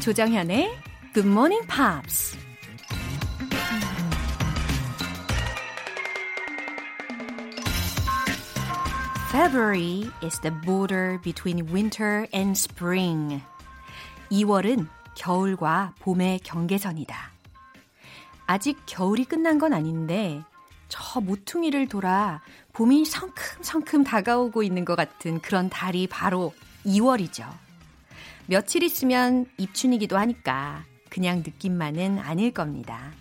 조정현의 Good Morning Pops. February is the border between winter and spring. 2월은 겨울과 봄의 경계선이다. 아직 겨울이 끝난 건 아닌데 저 모퉁이를 돌아 봄이 성큼성큼 다가오고 있는 것 같은 그런 달이 바로 2월이죠. 며칠 있으면 입춘이기도 하니까 그냥 느낌만은 아닐 겁니다.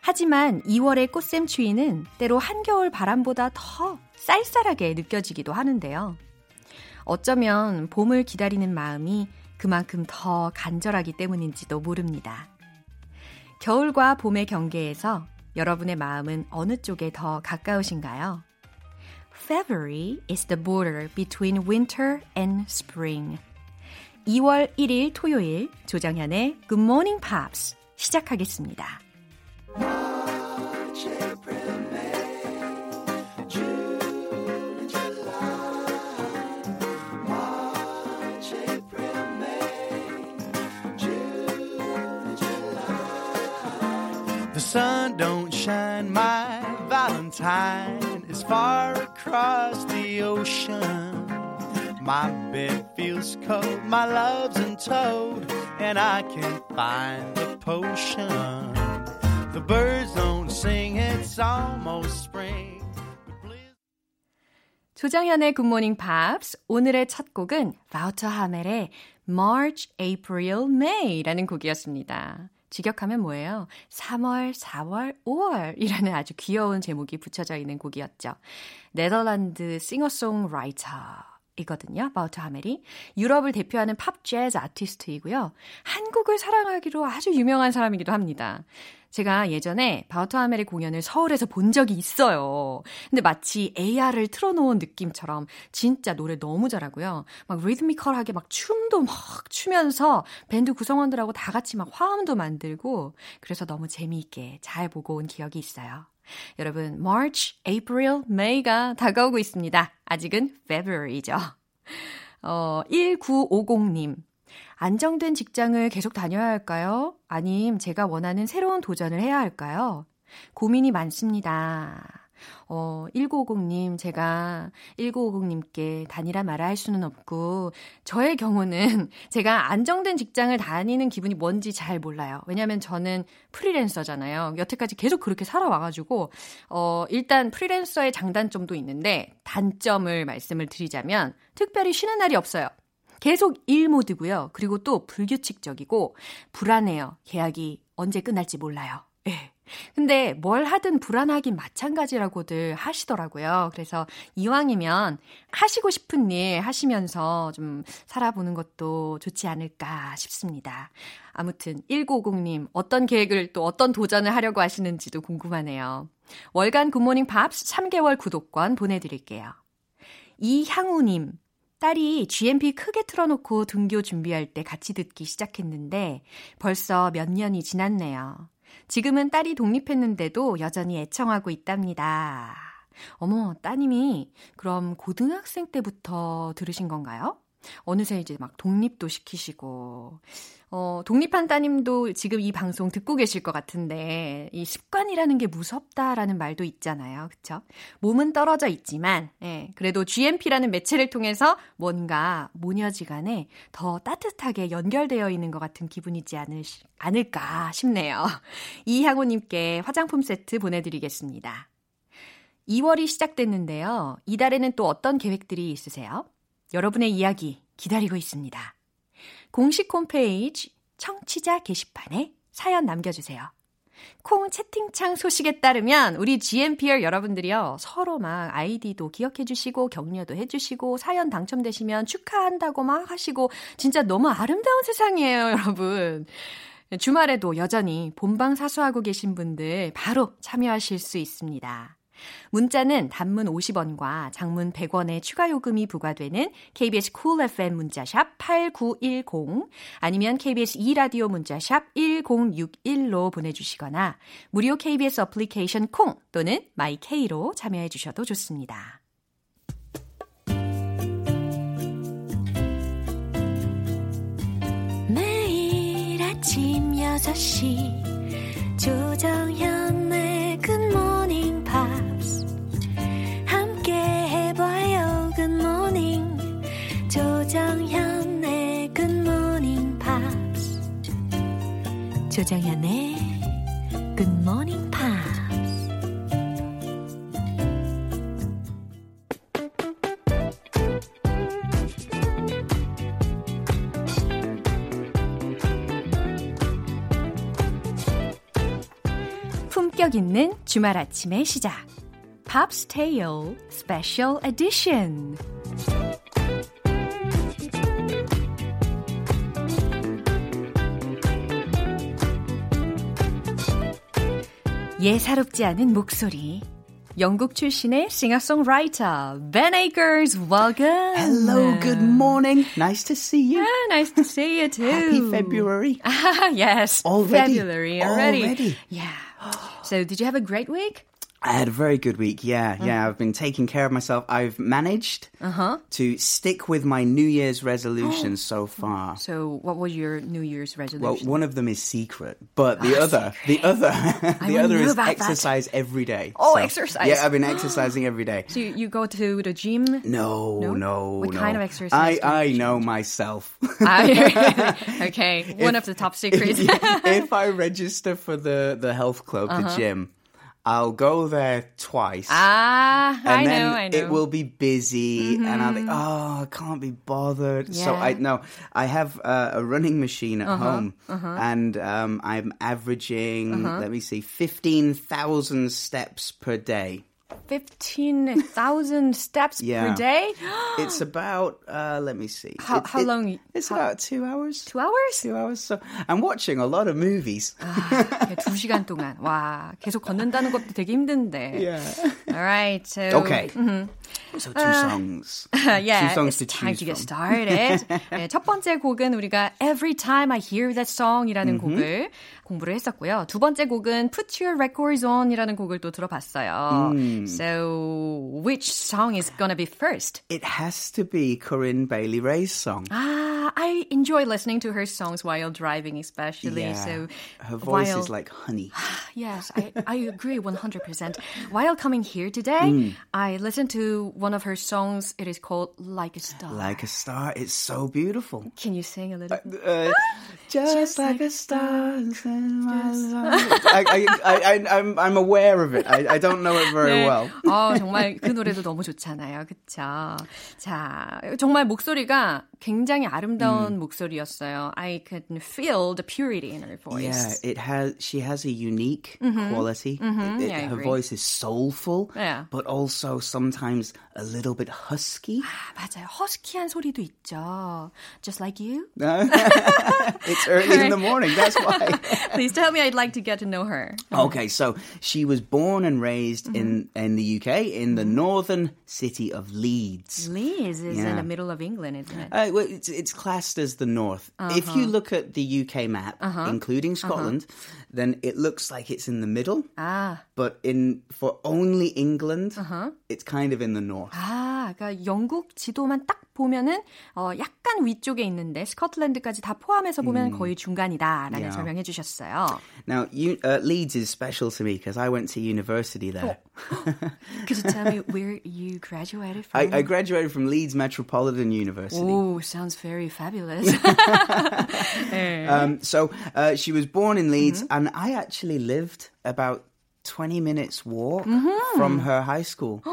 하지만 2월의 꽃샘 추위는 때로 한겨울 바람보다 더 쌀쌀하게 느껴지기도 하는데요. 어쩌면 봄을 기다리는 마음이 그만큼 더 간절하기 때문인지도 모릅니다. 겨울과 봄의 경계에서 여러분의 마음은 어느 쪽에 더 가까우신가요? February is the border between winter and spring. 2월 1일 토요일 조정현의 Good Morning Pops 시작하겠습니다. Cold, my love's in toad, and I can't find the potion. The birds don't sing, it's almost spring. 조장현의 굿모닝 팝스 오늘의 첫 곡은 바우터 하멜의 March, April, May라는 곡이었습니다. 직역하면 뭐예요? 3월, 4월, 5월이라는 아주 귀여운 제목이 붙여져 있는 곡이었죠. 네덜란드 싱어송라이터이거든요. 바우터 하멜이 유럽을 대표하는 팝 재즈 아티스트이고요. 한국을 사랑하기로 아주 유명한 사람이기도 합니다. 제가 예전에 바우터 하멜의 공연을 서울에서 본 적이 있어요. 근데 마치 AR을 틀어놓은 느낌처럼 진짜 노래 너무 잘하고요. 막 리드미컬하게 막 춤도 막 추면서 밴드 구성원들하고 다 같이 막 화음도 만들고 그래서 너무 재미있게 잘 보고 온 기억이 있어요. 여러분, March, April, May가 다가오고 있습니다. 아직은 February죠. 어, 1950님. 안정된 직장을 계속 다녀야 할까요? 아님 제가 원하는 새로운 도전을 해야 할까요? 고민이 많습니다. 어, 1950님, 제가 1950님께 다니라 말아 할 수는 없고, 저의 경우는 제가 안정된 직장을 다니는 기분이 뭔지 잘 몰라요. 왜냐면 저는 프리랜서잖아요. 여태까지 계속 그렇게 살아와가지고, 어, 일단 프리랜서의 장단점도 있는데, 단점을 말씀을 드리자면, 특별히 쉬는 날이 없어요. 계속 일 모드고요. 그리고 또 불규칙적이고, 불안해요. 계약이 언제 끝날지 몰라요. 예. 근데 뭘 하든 불안하긴 마찬가지라고들 하시더라고요. 그래서 이왕이면 하시고 싶은 일 하시면서 좀 살아보는 것도 좋지 않을까 싶습니다. 아무튼 1950님 어떤 계획을 또 어떤 도전을 하려고 하시는지도 궁금하네요. 월간 굿모닝 팝스 3개월 구독권 보내드릴게요. 이향우님 딸이 GMP 크게 틀어놓고 등교 준비할 때 같이 듣기 시작했는데 벌써 몇 년이 지났네요. 지금은 딸이 독립했는데도 여전히 애청하고 있답니다. 어머, 따님이 그럼 고등학생 때부터 들으신 건가요? 어느새 이제 막 독립도 시키시고, 어, 독립한 따님도 지금 이 방송 듣고 계실 것 같은데, 이 습관이라는 게 무섭다라는 말도 있잖아요. 그쵸? 몸은 떨어져 있지만, 예, 그래도 GMP라는 매체를 통해서 뭔가 모녀지간에 더 따뜻하게 연결되어 있는 것 같은 기분이지 않을, 않을까 싶네요. 이향호님께 화장품 세트 보내드리겠습니다. 2월이 시작됐는데요. 이달에는 또 어떤 계획들이 있으세요? 여러분의 이야기 기다리고 있습니다. 공식 홈페이지 청취자 게시판에 사연 남겨주세요. 콩 채팅창 소식에 따르면 우리 GMPR 여러분들이요 서로 막 아이디도 기억해 주시고 격려도 해 주시고 사연 당첨되시면 축하한다고 막 하시고 진짜 너무 아름다운 세상이에요 여러분. 주말에도 여전히 본방 사수하고 계신 분들 바로 참여하실 수 있습니다. 문자는 단문 50원과 장문 100원의 추가 요금이 부과되는 KBS cool FM 문자샵 8910 아니면 KBS 2라디오 문자샵 1061로 보내 주시거나 무료 KBS 어플리케이션 콩 또는 마이케이로 참여해 주셔도 좋습니다. 매일 아침 6시 조정현 조정현의 Good Morning Pops 품격 있는 주말 아침의 시작. Pop's Tale Special Edition. 예사롭지 않은 목소리. 영국 출신의 singer-songwriter Ben Akers. Welcome. Hello, good morning. Nice to see you. Ah, nice to see you too. Happy February. Ah, yes. Already? February already. Already? Yeah. So, did you have a great week? I had a very good week. Yeah, Mm. yeah. I've been taking care of myself. I've managed Uh-huh. to stick with my New Year's resolutions so far. So, what was your New Year's resolution? Well, one of them is secret, but the Ah, other, the other, the other is about that. exercise every day. Oh, exercise. Yeah, I've been exercising every day. so, you, you go to the gym? No, No? no, What no. kind of exercise I, I know myself. Okay, one of the top secrets. if I register for the the health club, Uh-huh. the gym, I'll go there twice. ah, I and then know, I know. Mm-hmm. it will be busy, and I'll think, oh, I can't be bothered. So I no, I have uh, a running machine at Uh-huh, home, and um, I'm averaging. Let me see, fifteen thousand steps per day. 15,000 steps Yeah. per day? It's about. Uh, let me see. How- It- how it- long- It's how- about two hours. Two hours? Two hours. So I'm watching a lot of movies. 아, 두 시간 동안. 와, 계속 걷는다는 것도 되게 힘든데. yeah. All right, so. Okay. So two songs. yeah, two songs it's to time to get started. 네, 첫 번째 곡은 우리가 Every Time I Hear That Song이라는 곡을 공부를 했었고요. 두 번째 곡은 Put Your Records On이라는 곡을 또 들어봤어요. So, which song is gonna be first? It has to be Corinne Bailey Ray's song. Ah, I enjoy listening to her songs while driving, especially. So, her voice while, is like honey. Yes, I, I agree 100%. While coming here today, Mm. I listened to one of her songs. It is called Like a Star. like a star. It's so beautiful. Can you sing a little? Uh, just, like a star. in my life. I, I, I, I'm, I'm aware of it. I, I don't know it very 네. well. 어, 정말 그 노래도 너무 좋잖아요. 그쵸? 자, 정말 목소리가 굉장히 아름다운 목소리였어요. I could feel the purity in her voice. Yeah, it has. She has a unique quality. It- it- Mm-hmm. Yeah, I her agree. voice is soulful, Yeah. but also sometimes a little bit husky. 아, 맞아요. 허스키한 소리도 있죠. Just like you. it's early in the morning. That's why. Please tell me I'd like to get to know her. Okay, so she was born and raised Mm-hmm. in in the UK in the northern city of Leeds. Leeds is in Yeah. the middle of England, isn't it? Uh, well, it's, it's classed as the north. If Uh-huh. you look at the UK map, including Scotland, then it looks like it's in the middle. 아, But in for only England, Uh-huh. it's kind of in the north. 아, 그러니까 영국 지도만 딱 보면은 어, 약간 위쪽에 있는데 스코틀랜드까지 다 포함해서 보면 거의 중간이다라는 Yeah. 설명해 주셨어요. Now, you, uh, Leeds is special to me because I went to university there. Could you tell me where you graduated from? I, I graduated from Leeds Metropolitan University. Oh, sounds very fabulous. Um, so uh, she was born in Leeds, Mm-hmm. and I actually lived about 20 minutes walk Mm-hmm. from her high school.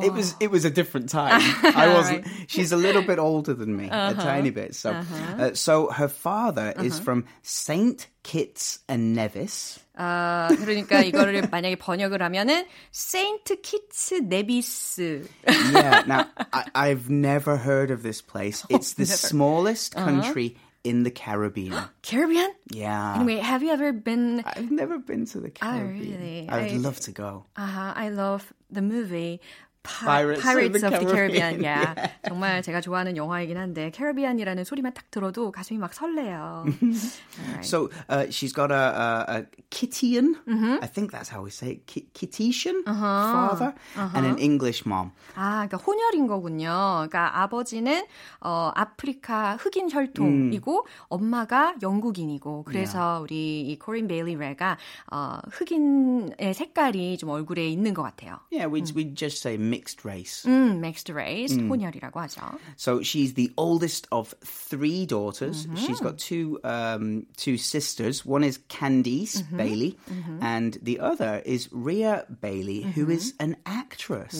It was it was a different time. I wasn't. She's a little bit older than me, Uh-huh. a tiny bit. So, uh, so her father is from Saint Kitts and Nevis. 아, 그러니까 이거를 만약에 번역을 하면은 세인트 키츠 네비스. Yeah. Now, I, I've never heard of this place. It's the smallest Uh-huh. country in the Caribbean. Caribbean? Yeah. Anyway, have you ever been I've never been to the Ah, Caribbean. really? I would I- love to go. Uh, huh. I love the movie Pirates, Pirates of the Caribbean. Caribbean. Yeah. 정말 제가 좋아하는 영화이긴 한데 캐리비안이라는 소리만 딱 들어도 가슴이 막 설레요. Alright. So uh, she's got a, a, a Kittian, I think that's how we say it, Ki- Kittitian father, and an English mom. 아, 그러니까 혼혈인 거군요. 그러니까 아버지는 어, 아프리카 흑인 혈통이고 엄마가 영국인이고 그래서 우리 이 코린 베일리 레가 어, 흑인의 색깔이 좀 얼굴에 있는 것 같아요. Yeah, we'd, we'd just say mixed race. 음, mixed race, 혼혈이라고 하죠. So she's the oldest of three daughters. She's got two um, two sisters. One is Candice Bailey, and the other is Rhea Bailey, who is an actress,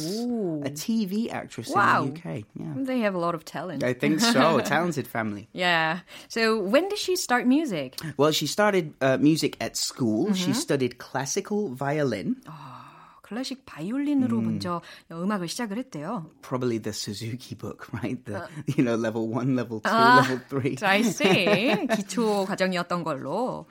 a TV actress Wow. in the UK. Yeah, They have a lot of talent. I think so. A talented family. Yeah. So when did she start music? Well, she started uh, music at school. She studied classical violin, 클래식 바이올린으로 먼저 음악을 시작을 했대요. probably the Suzuki book, right? The you know level one, level two, level three. I see. 기초 과정이었던 걸로.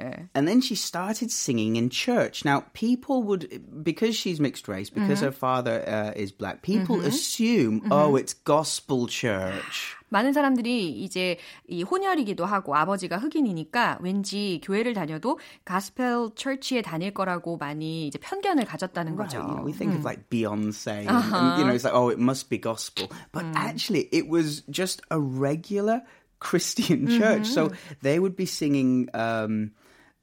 예. And then she started singing in church. Now, people would, because she's mixed race, because her father uh, is black, people assume, oh, it's gospel church. 많은 사람들이 이제 이 혼혈이기도 하고 아버지가 흑인이니까 왠지 교회를 다녀도 가스펠 처치에 다닐 거라고 많이 이제 편견을 가졌다는 Right, 거죠. you know, we think of like Beyonce, and, you know, it's like, oh, it must be gospel. But actually, it was just a regular Christian church. So they would be singing um,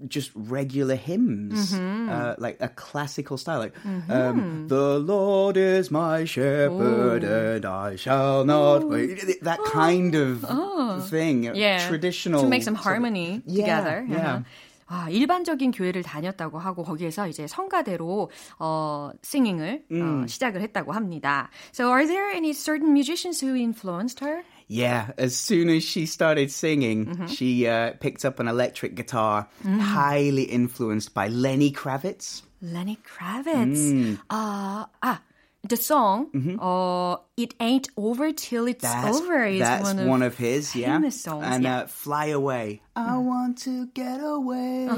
just regular hymns, uh, like a classical style, like um, "The Lord is my shepherd, and I shall not wait." That kind of thing, yeah. traditional to make some sort of- harmony Yeah, together. yeah. Uh-huh. 아, 일반적인 교회를 다녔다고 하고 거기에서 이제 성가대로 어 싱잉을 어, 시작을 했다고 합니다. So are there any certain musicians who influenced her? Yeah, as soon as she started singing, mm-hmm. she uh, picked up an electric guitar, mm-hmm. highly influenced by Lenny Kravitz. Lenny Kravitz. Mm. Uh, ah, the song mm-hmm. uh, it Ain't Over Till It's That's, Over is that's one of his, yeah. famous songs, and yeah. uh, Fly Away. I want to get away.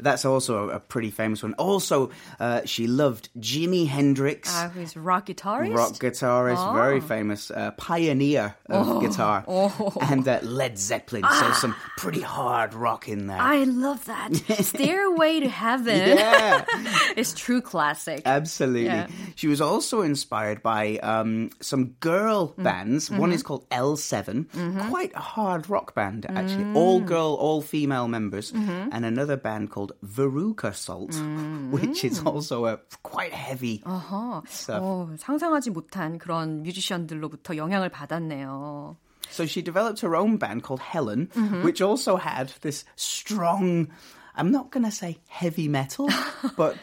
That's also a, a pretty famous one. Also, uh, she loved Jimi Hendrix. 아, who's rock guitarist? Rock guitarist, very famous, uh, pioneer of guitar, and uh, Led Zeppelin. So some pretty hard rock in there. I love that. Stairway to Heaven. yeah. it's true classic. Absolutely. Yeah. She was also inspired by um, some girl Mm. bands. Mm-hmm. One is called L7, quite a hard rock band, actually. All Mm. girl, all female members. Mm-hmm. And another band called Veruca Salt, Mm. which is also a quite heavy. 어허. stuff. 어, 상상하지 못한 그런 뮤지션들로부터 영향을 받았네요. So she developed her own band called Helen, Mm-hmm. which also had this strong, I'm not going to say heavy metal, but,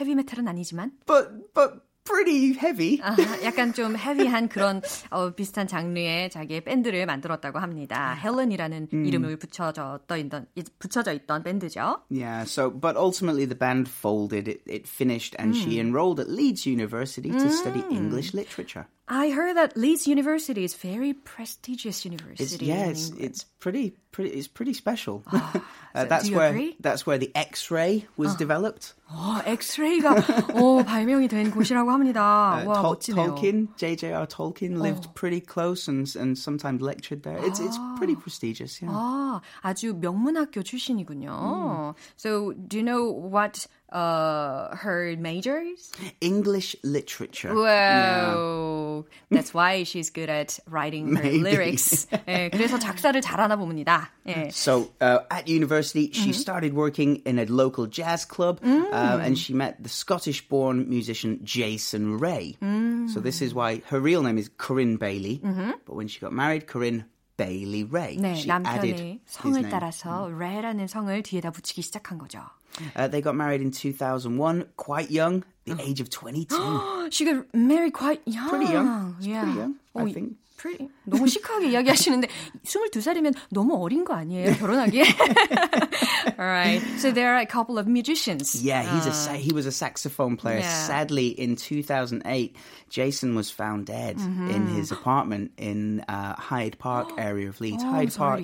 헤비메탈은 아니지만 but, but pretty heavy. 아하, 약간 좀 헤비한 그런 어, 비슷한 장르의 자기의 밴드를 만들었다고 합니다. 헬렌이라는 이름을 붙여져 있던 붙여져 있던 밴드죠. Yeah, so but ultimately the band folded, it, it finished, and she enrolled at Leeds University to study English literature. I heard that Leeds University is very prestigious It's university. yeah, in it's, England. it's pretty pretty it's pretty special. so uh, that's do you where agree? that's where the X-ray was developed. 어, 엑스레이가 어, 발명이 된 곳이라고 합니다. Uh, 와, Tol- 멋지네요. Tolkien, J.J.R. Tolkien lived pretty close and and sometimes lectured there. It's it's pretty prestigious. Yeah. 아, 아주 명문학교 출신이군요. So, do you know what uh, her major is? English literature. Wow. That's why she's good at writing her Maybe. lyrics. 예, 그래서 작사를 잘하나 봅니다. 예. So uh, at university, she started working in a local jazz club, uh, and she met the Scottish-born musician Jason Ray. So this is why her real name is Corinne Bailey, but when she got married, Corinne Bailey Ray. 네, she added 남편의 his 성을 name. 따라서 레라는 성을 뒤에다 붙이기 시작한 거죠. Uh, they got married in 2001, quite young, the age of 22. She got married quite young. pretty young. It's yeah. pretty young, I 어, think. pretty. 너무 시크하게 이야기하시는데 22살이면 너무 어린 거 아니에요? 결혼하기에? Alright. So there are a couple of musicians. Yeah, he's uh, a he was a saxophone player. Yeah. Sadly, in 2008, Jason was found dead mm-hmm. in his apartment in uh, Hyde Park area of Leeds. Oh, Hyde Park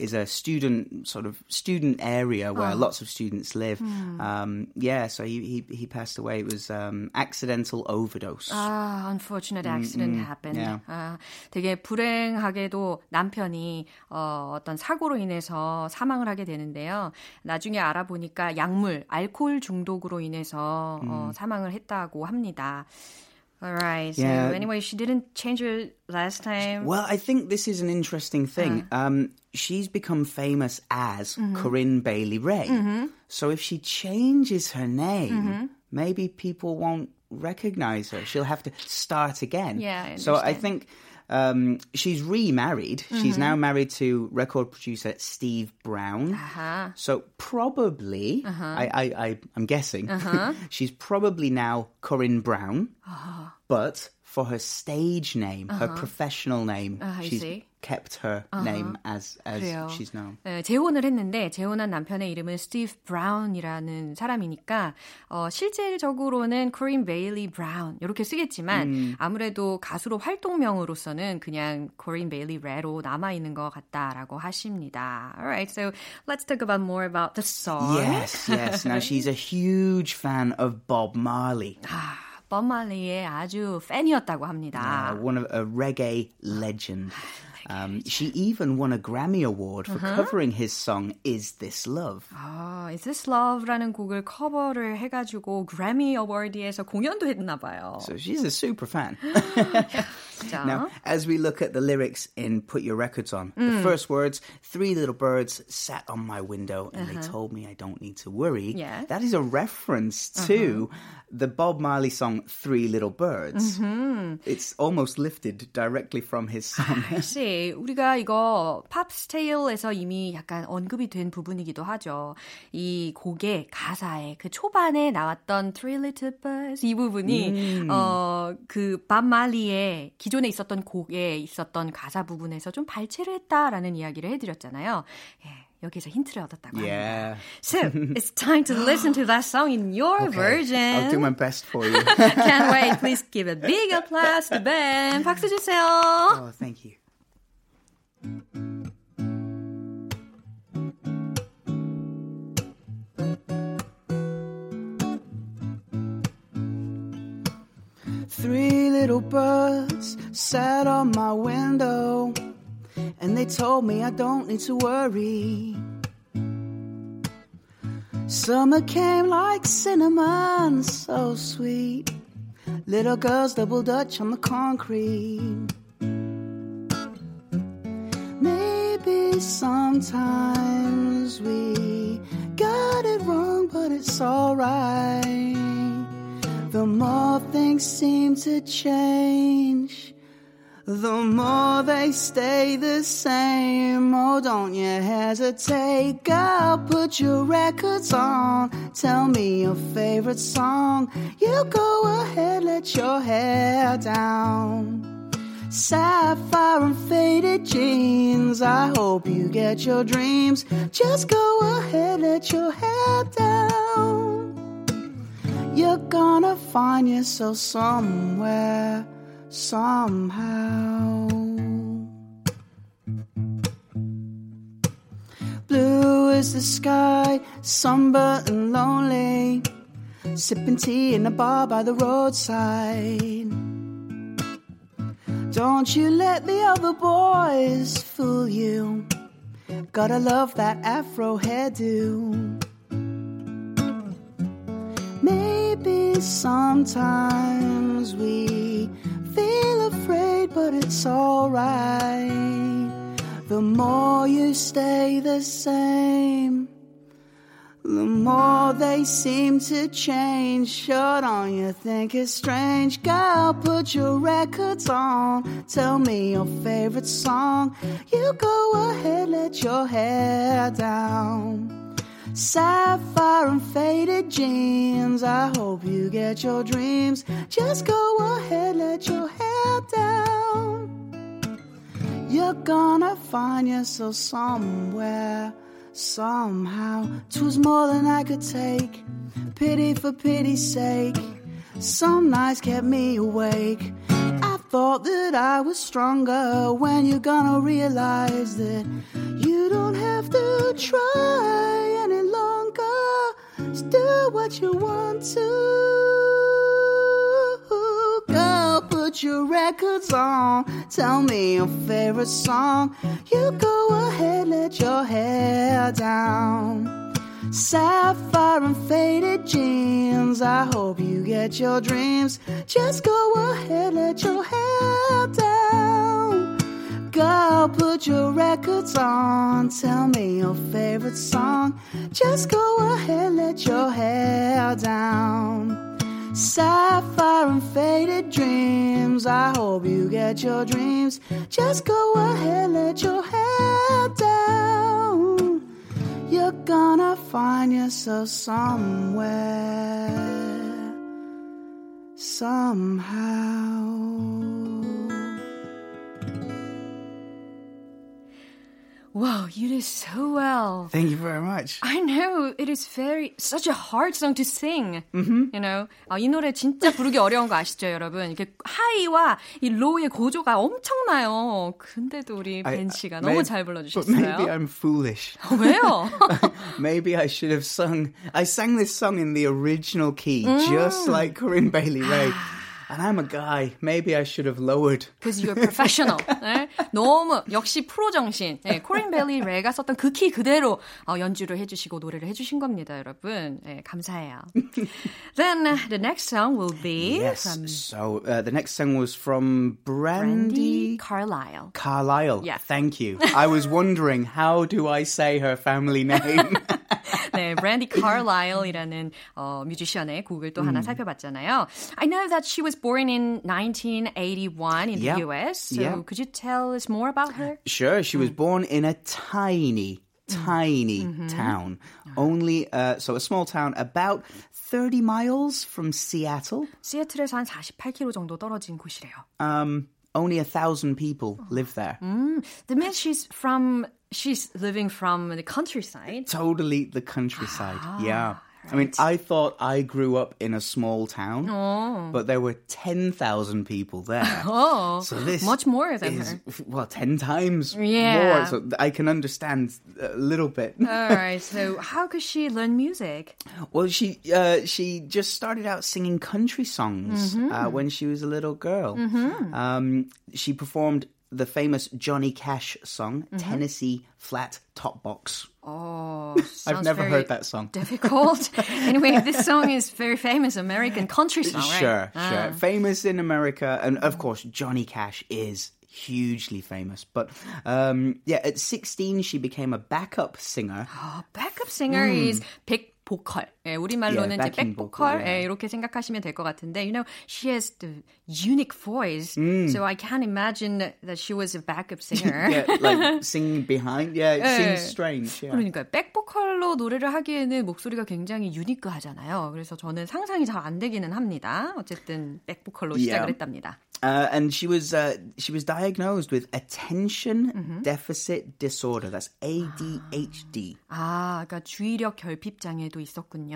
is a student sort of student area where oh. lots of students live. Mm. Um, yeah, so he, he he passed away. It was um, accidental overdose. Ah, unfortunate accident mm-hmm. happened. Yeah. 아, 되게 불행 하게도 남편이 어, 어떤 사고로 인해서 사망을 하게 되는데요. 나중에 알아보니까 약물, 알코올 중독으로 인해서 음. 어, 사망을 했다고 합니다. Alright. So yeah. anyway, she didn't change her last time. Well, I think this is an interesting thing. Uh. Um, she's become famous as mm-hmm. Corinne Bailey Ray. Mm-hmm. So if she changes her name, mm-hmm. maybe people won't recognize her. She'll have to start again. Yeah. I so I think um, she's remarried. Mm-hmm. She's now married to record producer Steve Brown. Uh-huh. So probably, uh-huh. I, I, I, am guessing, uh-huh. she's probably now Corinne Brown. Uh-huh. But for her stage name, her uh-huh. professional name, she's see. Kept her uh-huh. name as as 그래요. she's known. 네, 재혼을 했는데 재혼한 남편의 이름은 스티브 브라운이라는 사람이니까 어, 실질적으로는 코린 베일리 브라운 이렇게 쓰겠지만 음. 아무래도 가수로 활동명으로서는 그냥 코린 베일리 레로 남아 있는 것 같다라고 하십니다. Alright, so let's talk about more about the song. Yes, yes. Now she's a huge fan of Bob Marley. 아, 밥 말리의 아주 팬이었다고 합니다. Uh, one of a reggae legend. Um, she even won a Grammy Award for uh-huh. covering his song "Is This Love." 아, "Is This Love"라는 곡을 커버를 해가지고 Grammy Award에서 공연도 했나 봐요. So she's a super fan. now, as we look at the lyrics in "Put Your Records On," mm. the first words: three little birds sat on my window and uh-huh. they told me I don't need to worry." Yeah. That is a reference to uh-huh. the Bob Marley song Three Little Birds. Mm-hmm. It's almost lifted directly from his song. I see. 우리가 이거 팝스테일에서 이미 약간 언급이 된 부분이기도 하죠. 이 곡의 가사에 그 초반에 나왔던 Three Little Birds 이 부분이 음. 어그 밥말리의 기존에 있었던 곡에 있었던 가사 부분에서 좀 발췌를 했다라는 이야기를 해드렸잖아요. 예. 여기서 힌트를 얻었다고 yeah. 합니다. So, it's time to listen to that song in your okay. version. I'll do my best for you. Can't wait. Please give a big applause to Ben. 박수 주세요. Oh, thank you. Three little birds sat on my window and they told me I don't need to worry. Summer came like cinnamon, so sweet. Little girls double dutch on the concrete. Sometimes we got it wrong, but it's alright. The more things seem to change, the more they stay the same. Oh, don't you hesitate, girl. Put your records on. Tell me your favorite song. You go ahead, let your hair down sapphire and faded jeans. I hope you get your dreams. Just go ahead, let your head down. You're gonna find yourself somewhere, somehow. Blue is the sky, somber and lonely. Sipping tea in a bar by the roadside. Don't you let the other boys fool you. Gotta love that afro hairdo. Maybe sometimes we feel afraid, but it's alright. The more you stay the same the more they seem to change, sure don't you think it's strange? Girl, put your records on. Tell me your favorite song. You go ahead, let your hair down. Sapphire and faded jeans. I hope you get your dreams. Just go ahead, let your hair down. You're gonna find yourself somewhere, somehow. Twas more than I could take. Pity for pity's sake. Some nights kept me awake. I thought that I was stronger when you're gonna realize that you don't have to try any longer. Just do what you want to. Put your records on. Tell me your favorite song. You go ahead, let your hair down. Sapphire and faded jeans. I hope you get your dreams. Just go ahead, let your hair down. Girl, put your records on. Tell me your favorite song. Just go ahead, let your hair down. Sapphire and faded dreams. I hope you get your dreams. Just go ahead, let your hair down. You're gonna find yourself somewhere, somehow. Wow, you did so well. Thank you very much. I know it is very such a hard song to sing. Mm-hmm. You know, 아, 이 노래 진짜 부르기 어려운 거 아시죠, 여러분? 이게 하이와 이 로우의 고조가 엄청나요. 근데도 우리 벤 씨가 너무 잘 불러주셨어요. Maybe I'm foolish. 왜요? maybe I should have sung. I sang this song in the original key, mm. just like Corinne Bailey Ray. And I'm a guy. Maybe I should have lowered. Because you're a professional. 네? 너무 역시 프로 정신. 네, 코린 벨리 레가 썼던 그 키 그대로 어, 연주를 해주시고 노래를 해주신 겁니다, 여러분. 네, 감사해요. Then uh, the next song will be yes. from so uh, the next song was from Brandy Brandy, Carlisle. Carlisle. Yeah. Thank you. I was wondering how do I say her family name. 네, Brandy Carlisle이라는 어, 뮤지션의 곡을 또 하나 살펴봤잖아요. I know that she was born in 1981 in Yeah. the US. So Yeah. could you tell us more about her? Sure, she was born in a tiny, tiny town. Only, uh, so a small town about 30 miles from Seattle. 시애틀에서 한 48km 정도 떨어진 곳이래요. Um, only a thousand people live there. That means she's from she's living from the countryside. Totally the countryside. yeah. I mean, I thought I grew up in a small town, but there were 10,000 people there. Oh, So this much more than is, her. well, 10 times Yeah. more. So I can understand a little bit. All right. So how could she learn music? Well, she uh, she just started out singing country songs Mm-hmm. uh, when she was a little girl. Um, she performed the famous Johnny Cash song Mm-hmm. "Tennessee Flat Top Box." Oh, I've sounds never very heard that song. Difficult. anyway, this song is very famous American country song, right? Sure, Ah. sure. Famous in America, and of course, Johnny Cash is hugely famous. But um, yeah, at 16, she became a backup singer. 아, backup singer is 백 보컬. 예, 우리말로는 Yeah, 이제 backing 백 vocal, 보컬. yeah. 예, 이렇게 생각하시면 될 것 같은데, you know, she has the unique voice, so I can't imagine that she was a backup singer. Yeah, like singing behind. Yeah, it Yeah. seems strange. Yeah. 그러니까요. 백보컬로 노래를 하기에는 목소리가 굉장히 유니크하잖아요. 그래서 저는 상상이 잘 안 되기는 합니다. 어쨌든 백보컬로 시작을 Yeah. 했답니다. Uh, and she was uh, she was diagnosed with attention Mm-hmm. deficit disorder. That's ADHD. 아, 그러니까 주의력 결핍 장애도 있었군요.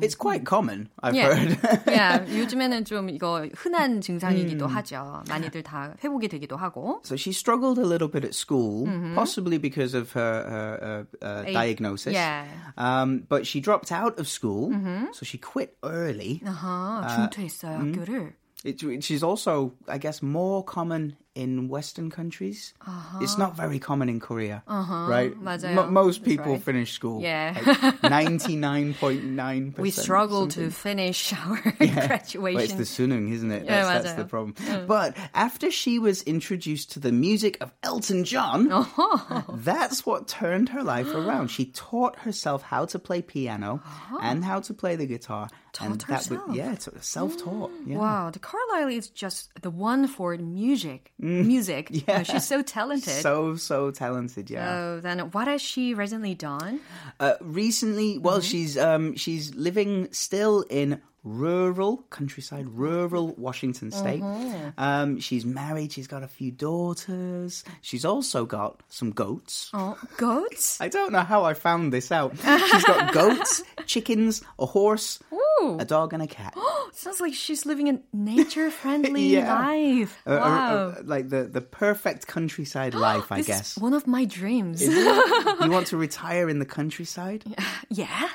It's quite common, I've Yeah. heard. yeah, 요즘에는 좀 이거 흔한 증상이기도 음. 하죠. 많이들 다 회복이 되기도 하고. so she struggled a little bit at school, Mm-hmm. possibly because of her, her uh, uh, A- diagnosis. yeah. Um, but she dropped out of school, so she quit early. 아하, 중퇴했어요, 학교를. It, which is also, I guess, more common in Western countries. Uh-huh. It's not very common in Korea, uh-huh. right? M- most people right. finish school. Yeah, ninety nine point nine. We struggle something. to finish our yeah. graduation. It's the sunung, isn't it? Yeah, that's, the problem. Yeah. But after she was introduced to the music of Elton John, uh-huh. that's what turned her life around. She taught herself how to play piano uh-huh. and how to play the guitar. Taught and herself. That would, yeah, self taught. Mm. Yeah. Wow, the Carlisle is just the one for music. Mm. Yeah. she's so talented. So, so talented, yeah. so then, what has she recently done? Uh, recently, well, Mm-hmm. she's um, she's living still in rural countryside, rural Washington state. Uh-huh. Um, she's married. She's got a few daughters. She's also got some goats. Oh, goats? I don't know how I found this out. She's got goats, chickens, a horse, Ooh. a dog, and a cat. Sounds like she's living a nature-friendly Yeah. life. Uh, uh, Wow. uh, like the, the perfect countryside life, I guess. is one of my dreams. you want to retire in the countryside? yeah,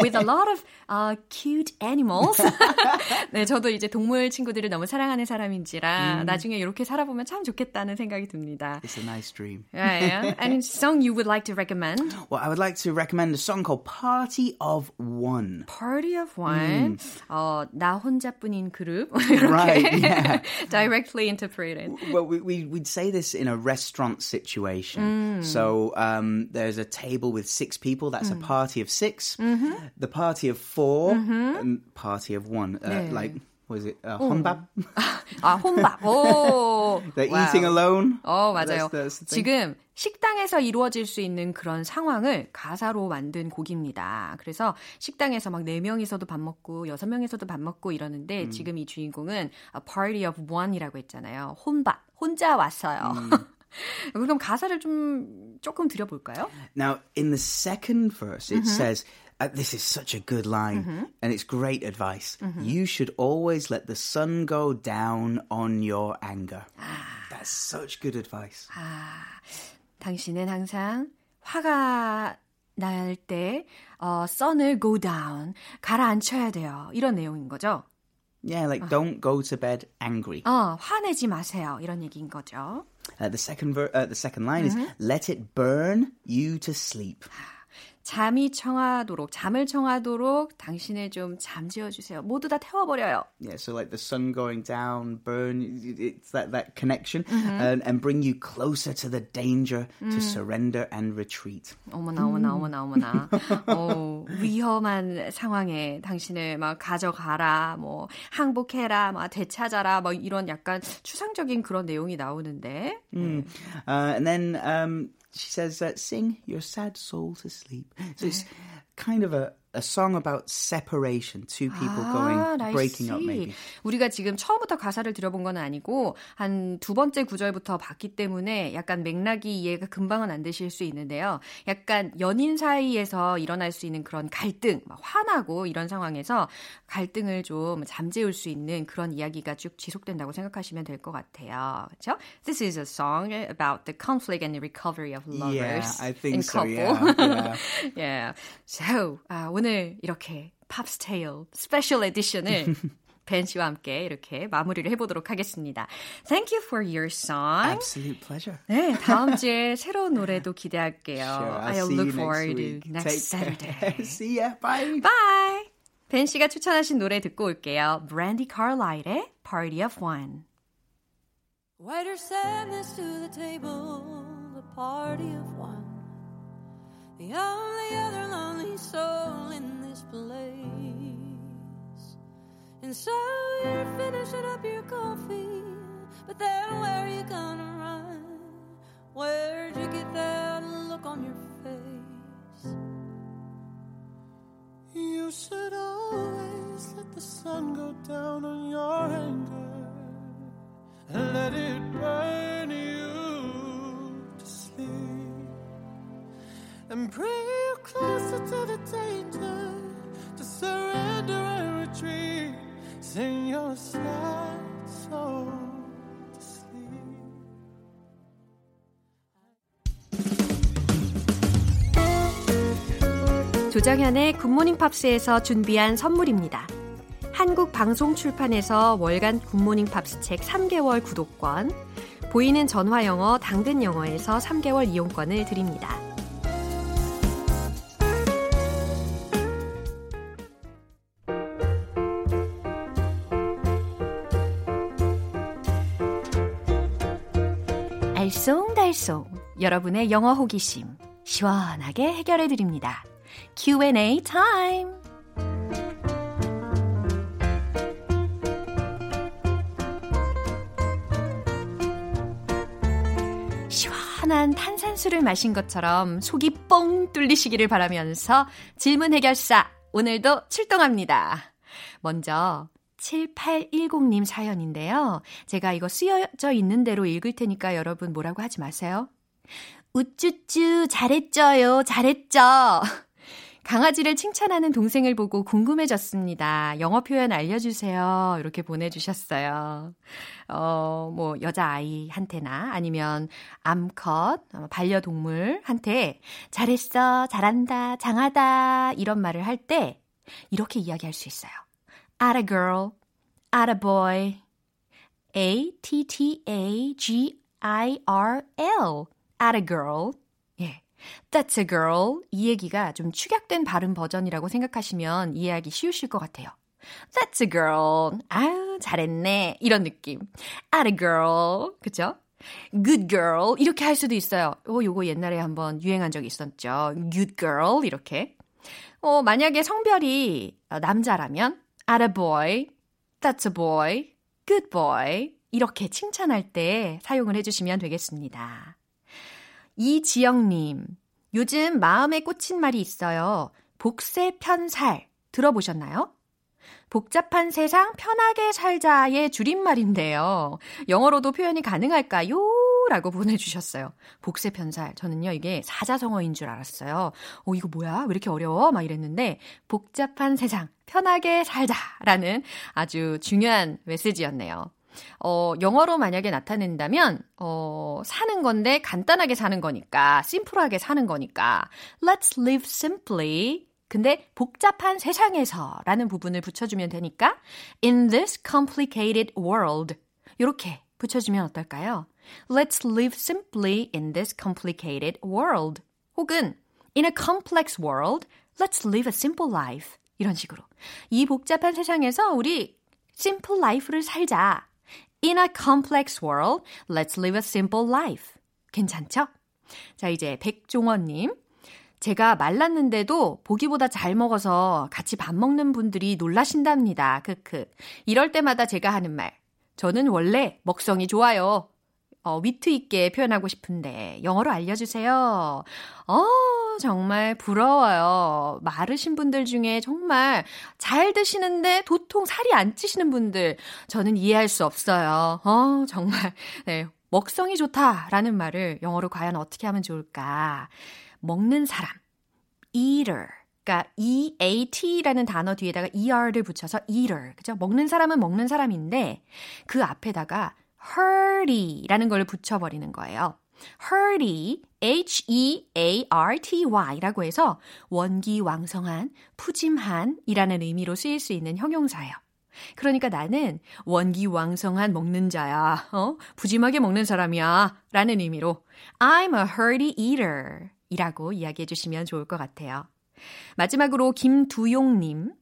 with a lot of uh, cute animals. 네, 저도 이제 동물 친구들을 너무 사랑하는 사람인지라 나중에 이렇게 살아보면 참 좋겠다는 생각이 듭니다. It's a nice dream. Yeah, yeah. Any song you would like to recommend? Well, I would like to recommend a song called Party of One. Party of One. 어, 나 혼자뿐인 그룹. Right, 이렇게 yeah. directly interpreted. Well, we, we, we'd say this in a restaurant situation. So um, there's a table with six people. That's a party of 6 The party of 4 and party of one. Uh, 네. Like, what is it? Uh, 혼밥? 아, 혼밥. 오. They're 와우. eating alone. 어, 맞아요. That's- that's the. 지금 식당에서 이루어질 수 있는 그런 상황을 가사로 만든 곡입니다. 그래서 식당에서 막 4명이서도 밥 먹고 6명이서도 밥 먹고 이러는데 음. 지금 이 주인공은 a party of one이라고 했잖아요. 혼밥. 혼자 왔어요. 음. 그럼 가사를 좀 조금 드려볼까요? Now, in the second verse, it says, uh, This is such a good line, and it's great advice. You should always let the sun go down on your anger. That's such good advice. 당신은 항상 화가 날 때 어, sun을 go down, 가라앉혀야 돼요. 이런 내용인 거죠. Yeah, like don't go to bed angry. 어, 화내지 마세요. 이런 얘기인 거죠. Uh, the second ver- uh, the second line is let it burn you to sleep. 잠이 청하도록, 잠을 청하도록 당신을 좀 잠재워 주세요. 모두 다 태워 버려요. Yeah, so like the sun going down, burn. It's that that connection, and and bring you closer to the danger to surrender and retreat. 어머나, 어머나, 어머나, 어머나. 어, 위험한 상황에 당신을 막 가져가라, 뭐, 항복해라, 막, 되찾아라, 뭐, 이런 약간 추상적인 그런 내용이 나오는데. Uh, and then um, she says, uh, "Sing your sad soul to sleep." So it's kind of a, a song about separation, two people 아, going breaking up, maybe. 우리가 지금 처음부터 가사를 들어본 건 아니고 한 두 번째 구절부터 봤기 때문에 약간 맥락이 이해가 금방은 안 되실 수 있는데요. 약간 연인 사이에서 일어날 수 있는 그런 갈등, 막 화나고 이런 상황에서 갈등을 좀 잠재울 수 있는 그런 이야기가 쭉 지속된다고 생각하시면 될 것 같아요. 그렇죠? This is a song about the conflict and the recovery of lovers Yeah, I think in so. couple. Yeah, yeah. yeah. So, 아, 오늘 이렇게 팝스 테일 스페셜 에디션을 벤 씨와 함께 이렇게 마무리를 해보도록 하겠습니다. Thank you for your song. Absolute pleasure. 네, 다음 주에 새로운 노래도 기대할게요. Sure, I'll I'll look forward next to next Take Saturday. care. see ya. Bye. Bye. 벤 씨가 추천하신 노래 듣고 올게요. 브랜디 카라일의 Party of One. Waiter send this to the table, a party of one. The only other lonely soul in this place. And so you're finishing up your coffee, but then where are you gonna run? Where'd you get that look on your face? You should always let the sun go down on your anger and let it burn and bring you closer to the danger to surrender and retreat. Sing your sad soul to sleep. 조정현의 굿모닝 팝스에서 준비한 선물입니다. 한국 방송 출판에서 월간 굿모닝 팝스 책 3개월 구독권, 보이는 전화 영어 당근 영어에서 3개월 이용권을 드립니다. 알쏭달쏭 여러분의 영어 호기심 시원하게 해결해 드립니다. Q&A 타임. 시원한 탄산수를 마신 것처럼 속이 뻥 뚫리시기를 바라면서 질문 해결사 오늘도 출동합니다. 먼저 7810님 사연인데요. 제가 이거 쓰여져 있는 대로 읽을 테니까 여러분 뭐라고 하지 마세요. 우쭈쭈 잘했죠요. 잘했죠. 강아지를 칭찬하는 동생을 보고 궁금해졌습니다. 영어 표현 알려주세요. 이렇게 보내주셨어요. 어, 뭐, 여자아이한테나 아니면 암컷, 반려동물한테 잘했어, 잘한다, 장하다, 이런 말을 할 때 이렇게 이야기할 수 있어요. At a girl, at a boy. A-T-T-A-G-I-R-L. at a girl. 예. That's a girl. 이 얘기가 좀 축약된 발음 버전이라고 생각하시면 이해하기 쉬우실 것 같아요. That's a girl. 아유, 잘했네. 이런 느낌. At a girl. 그쵸? Good girl. 이렇게 할 수도 있어요. 어, 요거 옛날에 한번 유행한 적이 있었죠. Good girl. 이렇게. 어, 만약에 성별이 남자라면 at a boy. That's a boy. Good boy. 이렇게 칭찬할 때 사용을 해주시면 되겠습니다. 이지영님, 요즘 마음에 꽂힌 말이 있어요. 복세 편살. 들어보셨나요? 복잡한 세상 편하게 살자의 줄임말인데요. 영어로도 표현이 가능할까요? 라고 보내주셨어요. 복세 편살. 저는요, 이게 사자성어인 줄 알았어요. 어, 이거 뭐야? 왜 이렇게 어려워? 막 이랬는데, 복잡한 세상, 편하게 살자. 라는 아주 중요한 메시지였네요. 어, 영어로 만약에 나타낸다면, 어, 사는 건데 간단하게 사는 거니까, 심플하게 사는 거니까, let's live simply. 근데 복잡한 세상에서 라는 부분을 붙여주면 되니까, in this complicated world. 이렇게 붙여주면 어떨까요? Let's live simply in this complicated world. 혹은, in a complex world, let's live a simple life. 이런 식으로. 이 복잡한 세상에서 우리 simple life를 살자. In a complex world, let's live a simple life. 괜찮죠? 자, 이제 백종원님. 제가 말랐는데도 보기보다 잘 먹어서 같이 밥 먹는 분들이 놀라신답니다. 크크. 이럴 때마다 제가 하는 말. 저는 원래 먹성이 좋아요. 어, 위트 있게 표현하고 싶은데 영어로 알려주세요. 어, 정말 부러워요. 마르신 분들 중에 정말 잘 드시는데 도통 살이 안 찌시는 분들 저는 이해할 수 없어요. 어, 정말 네, 먹성이 좋다라는 말을 영어로 과연 어떻게 하면 좋을까? 먹는 사람, eater. 그러니까 E-A-T라는 단어 뒤에다가 ER를 붙여서 eater. 그죠? 먹는 사람은 먹는 사람인데 그 앞에다가 hearty라는 걸 붙여버리는 거예요. hearty, H-E-A-R-T-Y라고 해서 원기왕성한, 푸짐한이라는 의미로 쓰일 수 있는 형용사예요. 그러니까 나는 원기왕성한 먹는 자야, 어? 푸짐하게 먹는 사람이야, 라는 의미로 I'm a hearty eater 이라고 이야기해 주시면 좋을 것 같아요. 마지막으로 김두용님,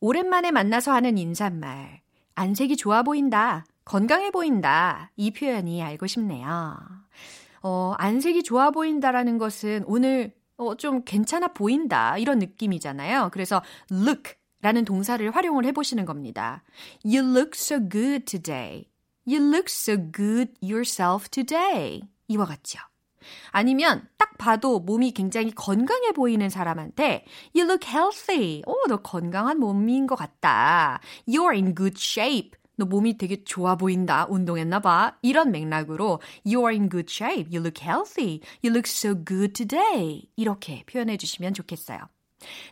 오랜만에 만나서 하는 인사말, 안색이 좋아 보인다. 건강해 보인다. 이 표현이 알고 싶네요. 어, 안색이 좋아 보인다라는 것은 오늘 어, 좀 괜찮아 보인다. 이런 느낌이잖아요. 그래서 look 라는 동사를 활용을 해보시는 겁니다. You look so good today. You look so good yourself today. 이와 같죠. 아니면 딱 봐도 몸이 굉장히 건강해 보이는 사람한테 You look healthy. 오, 너 건강한 몸인 것 같다. You're in good shape. 너 몸이 되게 좋아 보인다. 운동했나 봐. 이런 맥락으로 You are in good shape. You look healthy. You look so good today. 이렇게 표현해 주시면 좋겠어요.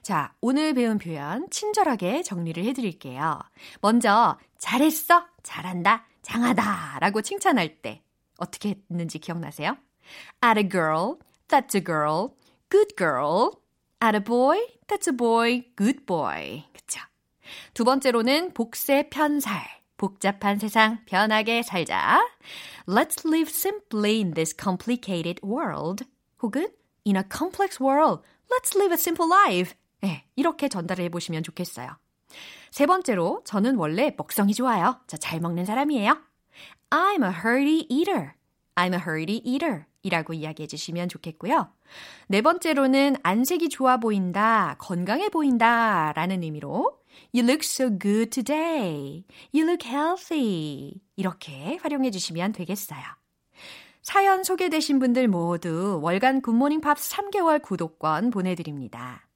자, 오늘 배운 표현 친절하게 정리를 해 드릴게요. 먼저 잘했어, 잘한다, 장하다 라고 칭찬할 때 어떻게 했는지 기억나세요? At a girl, that's a girl, good girl. At a boy, that's a boy, good boy. 그쵸? 두 번째로는 복세 편살. 복잡한 세상 편하게 살자. Let's live simply in this complicated world. 혹은 in a complex world. Let's live a simple life. 네, 이렇게 전달을 해보시면 좋겠어요. 세 번째로, 저는 원래 먹성이 좋아요. 자, 잘 먹는 사람이에요. I'm a hearty eater. I'm a hearty eater. 이라고 이야기해 주시면 좋겠고요. 네 번째로는 안색이 좋아 보인다, 건강해 보인다 라는 의미로 You look so good today. You look healthy. 이렇게 활용해 주시면 되겠어요. 사연 소개되신 분들 모두 월간 굿모닝 팝스 3개월 구독권 보내드립니다.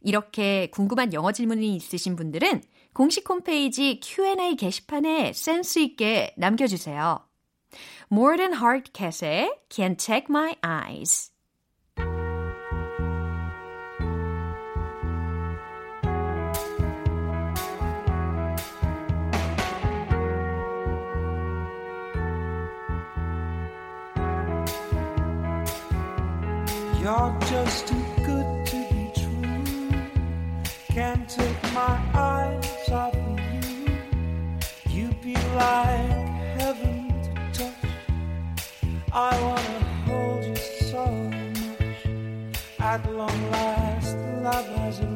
이렇게 궁금한 영어 질문이 있으신 분들은 공식 홈페이지 Q&A 게시판에 센스 있게 남겨주세요. More Than Heart Cat의 Can't Take My Eyes You're just too good to be true. Can't take my eyes off of you. You'd be like heaven to touch. I wanna hold you so much. At long last, love has arrived.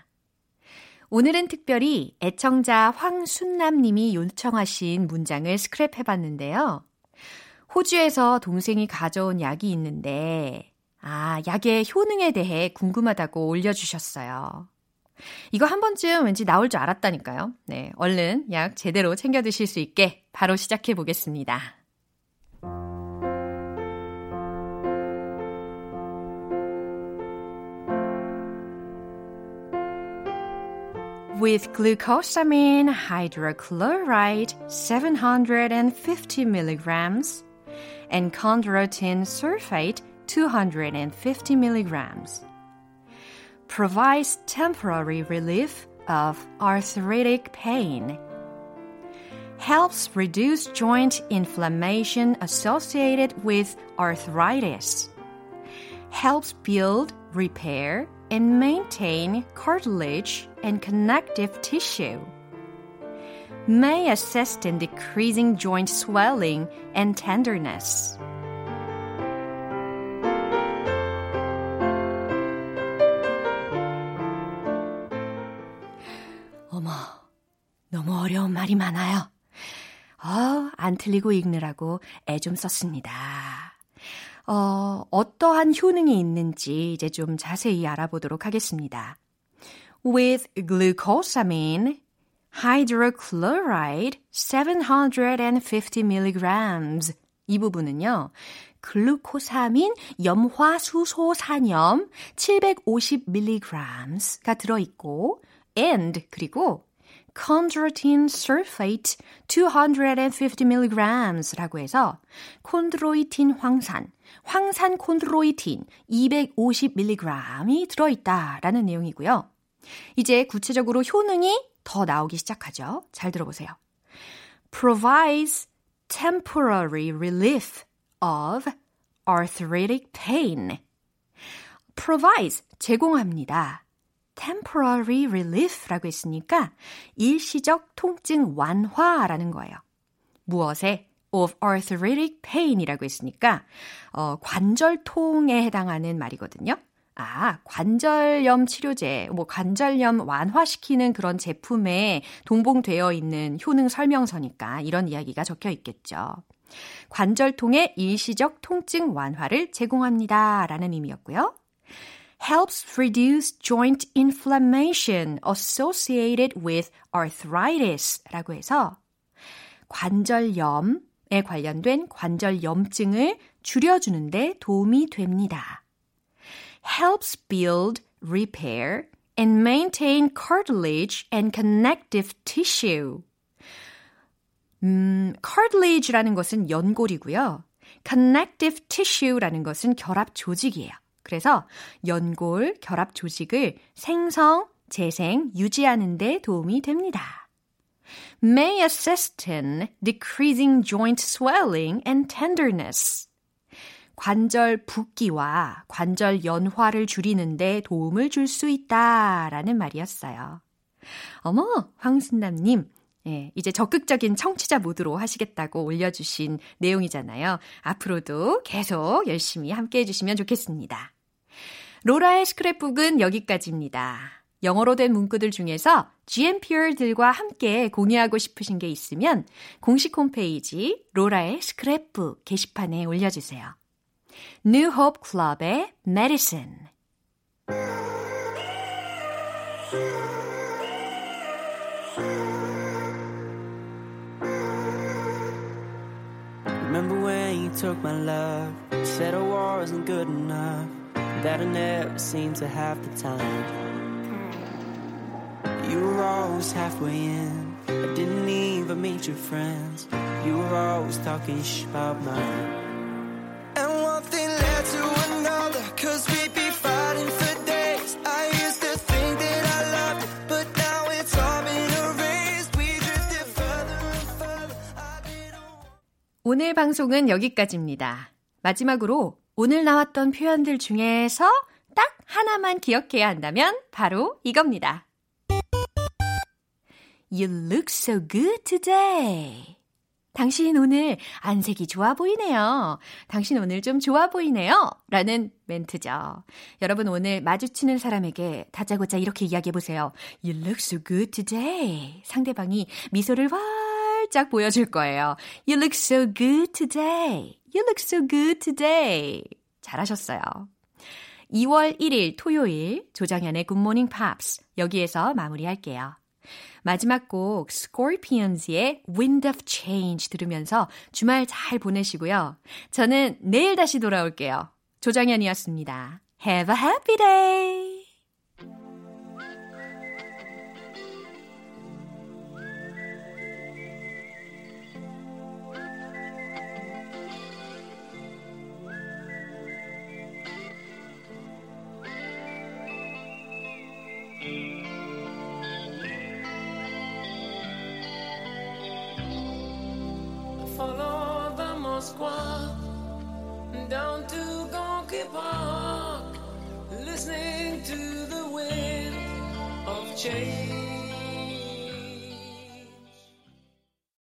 오늘은 특별히 애청자 황순남 님이 요청하신 문장을 스크랩 해 봤는데요. 호주에서 동생이 가져온 약이 있는데, 아, 약의 효능에 대해 궁금하다고 올려주셨어요. 이거 한 번쯤 왠지 나올 줄 알았다니까요. 네, 얼른 약 제대로 챙겨 드실 수 있게 바로 시작해 보겠습니다. With glucosamine hydrochloride 750 milligrams and chondroitin sulfate 250 milligrams. Provides temporary relief of arthritic pain. Helps reduce joint inflammation associated with arthritis. Helps build, repair, and maintain cartilage and connective tissue. May assist in decreasing joint swelling and tenderness. 어머, 너무 어려운 말이 많아요. 어, 안 틀리고 읽느라고 애 좀 썼습니다. 어, 어떠한 효능이 있는지 이제 좀 자세히 알아보도록 하겠습니다. With glucosamine, hydrochloride 750 milligrams. 이 부분은요, 글루코사민 염화수소산염 750mg가 들어있고, and, 그리고 chondroitin sulfate 250mg라고 해서 콘드로이틴 황산, 황산 콘드로이틴 250mg이 들어있다라는 내용이고요. 이제 구체적으로 효능이 더 나오기 시작하죠. 잘 들어보세요. provides temporary relief of arthritic pain. provides 제공합니다. temporary relief라고 했으니까 일시적 통증 완화라는 거예요. 무엇에? Of arthritic pain이라고 했으니까 어, 관절통에 해당하는 말이거든요. 아, 관절염 치료제, 뭐 관절염 완화시키는 그런 제품에 동봉되어 있는 효능 설명서니까 이런 이야기가 적혀 있겠죠. 관절통의 일시적 통증 완화를 제공합니다. 라는 의미였고요. helps reduce joint inflammation associated with arthritis 라고 해서 관절염에 관련된 관절 염증을 줄여주는데 도움이 됩니다. helps build, repair, and maintain cartilage and connective tissue. 음, cartilage라는 것은 연골이고요. connective tissue라는 것은 결합 조직이에요. 그래서 연골, 결합 조직을 생성, 재생, 유지하는 데 도움이 됩니다. May assist in decreasing joint swelling and tenderness. 관절 붓기와 관절 연화를 줄이는데 도움을 줄 수 있다 라는 말이었어요. 어머, 황순남님. 예, 이제 적극적인 청취자 모드로 하시겠다고 올려주신 내용이잖아요. 앞으로도 계속 열심히 함께 해주시면 좋겠습니다. 로라의 스크랩북은 여기까지입니다. 영어로 된 문구들 중에서 GMPR들과 함께 공유하고 싶으신 게 있으면 공식 홈페이지 로라의 스크랩북 게시판에 올려주세요. New Hope Club의 Medicine. You were always halfway in, I didn't even meet your friends. You were always talking sh about mine. And one thing led to another, cause we'd be fighting for days. I used to think that I loved you, but now it's all been erased. We drifted further and further. I didn't 오늘 방송은 여기까지입니다. 마지막으로 오늘 나왔던 표현들 중에서 딱 하나만 기억해야 한다면 바로 이겁니다. You look so good today. 당신 오늘 안색이 좋아 보이네요. 당신 오늘 좀 좋아 보이네요. 라는 멘트죠. 여러분 오늘 마주치는 사람에게 다짜고짜 이렇게 이야기해 보세요. You look so good today. 상대방이 미소를 활짝 보여줄 거예요. You look so good today. You look so good today. 잘하셨어요. 2월 1일 토요일 조장현의 Good Morning Pops 여기에서 마무리할게요. 마지막 곡 Scorpions의 Wind of Change 들으면서 주말 잘 보내시고요. 저는 내일 다시 돌아올게요. 조장현이었습니다. Have a happy day! The down to Gonky Park, listening to the wind of change.